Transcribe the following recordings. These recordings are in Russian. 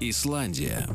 Исландия.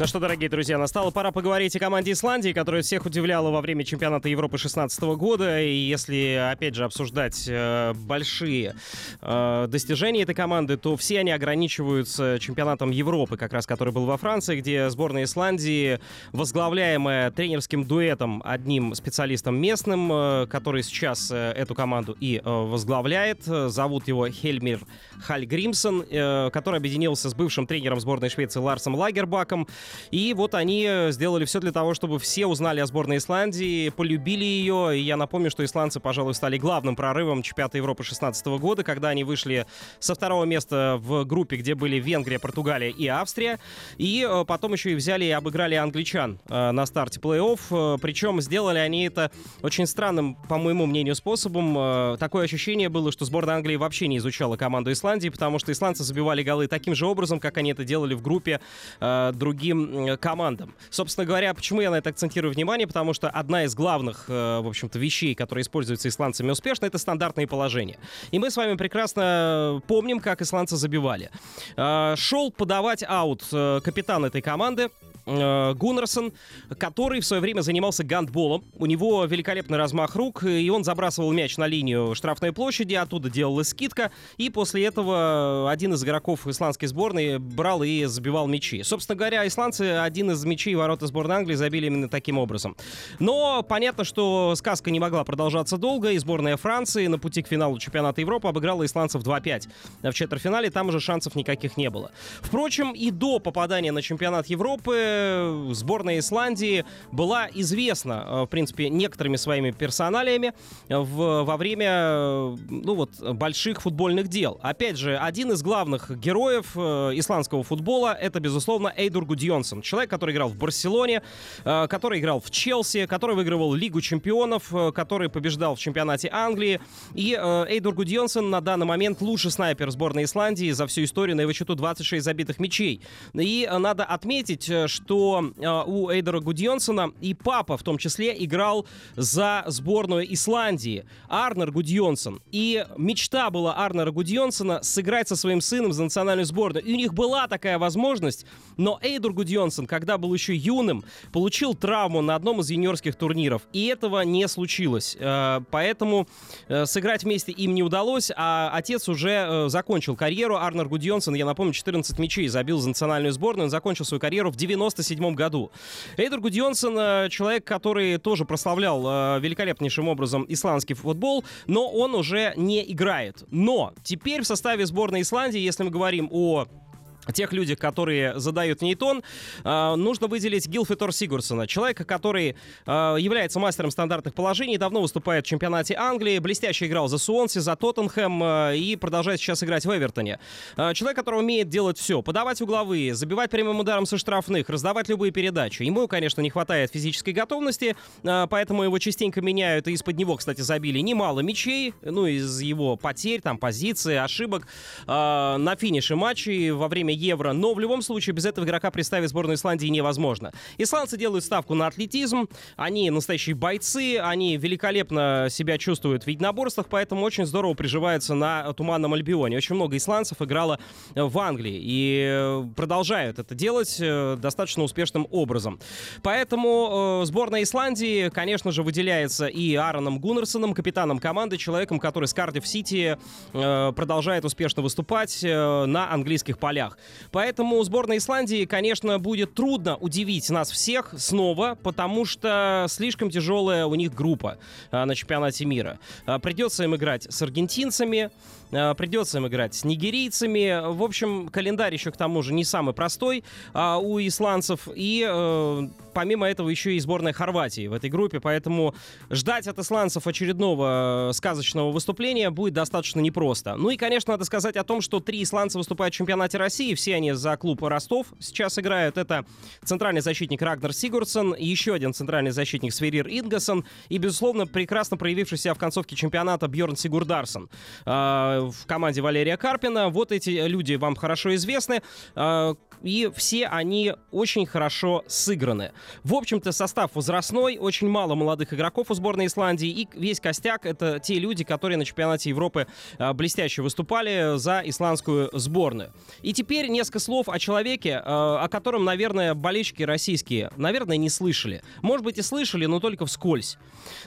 Ну что, дорогие друзья, настала пора поговорить о команде Исландии, которая всех удивляла во время чемпионата Европы 2016 года. И если, опять же, обсуждать э, большие э, достижения этой команды, то все они ограничиваются чемпионатом Европы, как раз который был во Франции, где сборная Исландии, возглавляемая тренерским дуэтом одним специалистом местным, э, который сейчас э, эту команду и э, возглавляет, зовут его Хельмир Хальгримсон, э, который объединился с бывшим тренером сборной Швеции Ларсом Лагербаком. И вот они э, сделали все для того, чтобы все узнали о сборной Исландии, полюбили ее. И я напомню, что исландцы, пожалуй, стали главным прорывом чемпионата Европы 2016 года, когда они вышли со второго места в группе, где были Венгрия, Португалия и Австрия. И э, потом еще и взяли и обыграли англичан э, на старте плей-офф. Причем сделали они это очень странным, по моему мнению, способом. Такое ощущение было, что сборная Англии вообще не изучала команду Исландии, потому что исландцы забивали голы таким же образом, как они это делали в группе другим командам. Собственно говоря, почему я на это акцентирую внимание? Потому что одна из главных, э, в общем-то, вещей, которые используются исландцами успешно, это стандартные положения. И мы с вами прекрасно помним, как исландцы забивали. Э, шел подавать аут э, капитан этой команды, Гуннерсон, который в свое время занимался гандболом. У него великолепный размах рук, и он забрасывал мяч на линию штрафной площади, оттуда делалась скидка, и после этого один из игроков исландской сборной брал и забивал мячи. Собственно говоря, исландцы один из мячей ворота сборной Англии забили именно таким образом. Но понятно, что сказка не могла продолжаться долго, и сборная Франции на пути к финалу чемпионата Европы обыграла исландцев 2-5. В четвертьфинале там уже шансов никаких не было. Впрочем, и до попадания на чемпионат Европы сборная Исландии была известна, э, в принципе, некоторыми своими персоналиями в, во время ну вот, больших футбольных дел. Опять же, один из главных героев э, исландского футбола это, безусловно, Эйдур Гудион Йонсон. Человек, который играл в Барселоне, э, который играл в Челси, который выигрывал Лигу чемпионов, э, который побеждал в чемпионате Англии. И э, Эйдур Гудьонсон на данный момент лучший снайпер сборной Исландии за всю историю на его счету 26 забитых мячей. И надо отметить, что у Эйдора Гудьонсона и папа в том числе играл за сборную Исландии. Арнер Гудьонсон. И мечта была Арнера Гудьонсона сыграть со своим сыном за национальную сборную. И у них была такая возможность, но Эйдур Гудьонсон, когда был еще юным, получил травму на одном из юниорских турниров, и этого не случилось. Э, поэтому э, сыграть вместе им не удалось, а отец уже э, закончил карьеру. Арнер Гудьонсон, я напомню, 14 мячей забил за национальную сборную, он закончил свою карьеру в 97 году. Эйдер Гудьонсон человек, который тоже прославлял великолепнейшим образом исландский футбол, но он уже не играет. Но теперь в составе сборной Исландии, если мы говорим о тех людях, которые задают нейтон, э, нужно выделить Гилфитор Сигурсона, человека, который э, является мастером стандартных положений, давно выступает в чемпионате Англии, блестяще играл за Суонси, за Тоттенхэм э, и продолжает сейчас играть в Эвертоне. Человек, который умеет делать все, подавать угловые, забивать прямым ударом со штрафных, раздавать любые передачи. Ему, конечно, не хватает физической готовности, поэтому его частенько меняют, и из-под него, кстати, забили немало мячей, ну, из его потерь, там, позиции, ошибок на финише матчей во время евро, но в любом случае без этого игрока представить сборную Исландии невозможно. Исландцы делают ставку на атлетизм, они настоящие бойцы, они великолепно себя чувствуют в единоборствах, поэтому очень здорово приживаются на Туманном Альбионе. Очень много исландцев играло в Англии и продолжают это делать э, достаточно успешным образом. Поэтому э, сборная Исландии, конечно же, выделяется и Аароном Гуннерсоном, капитаном команды, человеком, который с Кардив Сити э, продолжает успешно выступать на английских полях. Поэтому сборная Исландии, конечно, будет трудно удивить нас всех снова, потому что слишком тяжелая у них группа а, на чемпионате мира. А, придется им играть с аргентинцами, Э, придется им играть с нигерийцами. В общем, календарь еще к тому же не самый простой а, у исландцев. И э, помимо этого еще и сборная Хорватии в этой группе, поэтому ждать от исландцев очередного э, сказочного выступления будет достаточно непросто. Ну и, конечно, надо сказать о том, что три исландца выступают в чемпионате России, все они за клуб Ростов сейчас играют. Это центральный защитник Рагнар Сигурдсон, еще один центральный защитник Сверир Ингассон и, безусловно, прекрасно проявившийся в концовке чемпионата Бьорн Сигурдарсон э, в команде Валерия Карпина. Вот эти люди вам хорошо известны. Э, и все они очень хорошо сыграны. В общем-то, состав возрастной, очень мало молодых игроков у сборной Исландии, и весь костяк — это те люди, которые на чемпионате Европы а, блестяще выступали за исландскую сборную. И теперь несколько слов о человеке, а, о котором, наверное, болельщики российские, наверное, не слышали. Может быть, и слышали, но только вскользь.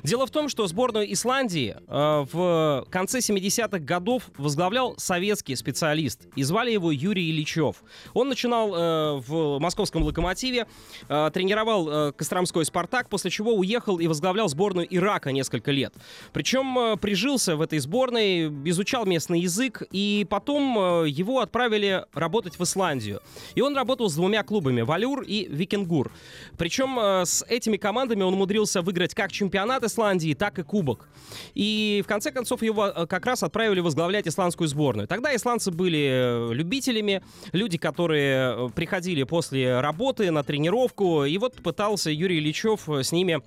Дело в том, что сборную Исландии а, в конце 70-х годов возглавлял советский специалист, и звали его Юрий Ильичев. Он начинал э, в московском «Локомотиве», э, тренировал э, Костромской «Спартак», после чего уехал и возглавлял сборную Ирака несколько лет. Причем э, прижился в этой сборной, изучал местный язык, и потом э, его отправили работать в Исландию. И он работал с двумя клубами «Валюр» и «Викингур». Причем э, с этими командами он умудрился выиграть как чемпионат Исландии, так и кубок. И в конце концов его э, как раз отправили возглавлять исландскую сборную. Тогда исландцы были э, любителями, люди, которые приходили после работы на тренировку, и вот пытался Юрий Ильичев с ними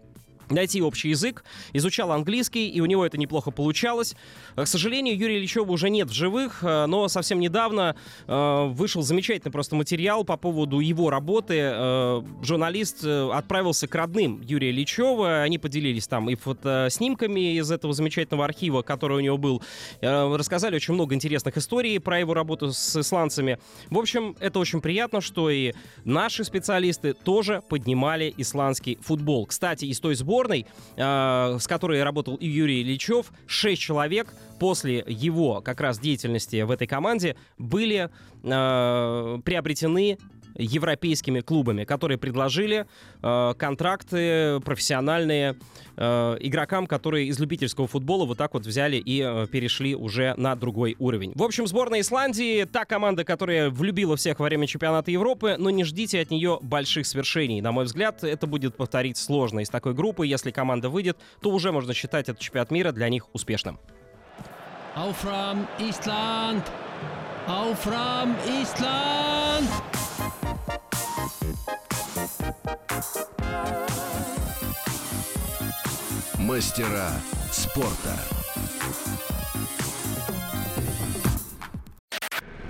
найти общий язык, изучал английский, и у него это неплохо получалось. К сожалению, Юрия Ильичева уже нет в живых, э, но совсем недавно э, вышел замечательный просто материал по поводу его работы. Э, журналист отправился к родным Юрия Ильичева, они поделились там и фотоснимками из этого замечательного архива, который у него был, рассказали очень много интересных историй про его работу с исландцами. В общем, это очень приятно, что и наши специалисты тоже поднимали исландский футбол. Кстати, из той сборной сборной, э, с которой работал и Юрий Ильичев, 6 человек после его как раз деятельности в этой команде были э, приобретены европейскими клубами, которые предложили э, контракты профессиональные э, игрокам, которые из любительского футбола вот так вот взяли и э, перешли уже на другой уровень. В общем, сборная Исландии та команда, которая влюбила всех во время чемпионата Европы, но не ждите от нее больших свершений. На мой взгляд, это будет повторить сложно из такой группы. Если команда выйдет, то уже можно считать этот чемпионат мира для них успешным. Áfram Ísland! Áfram Ísland! Мастера спорта.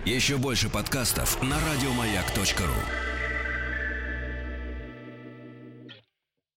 Еще больше подкастов на радиомаяк.ру.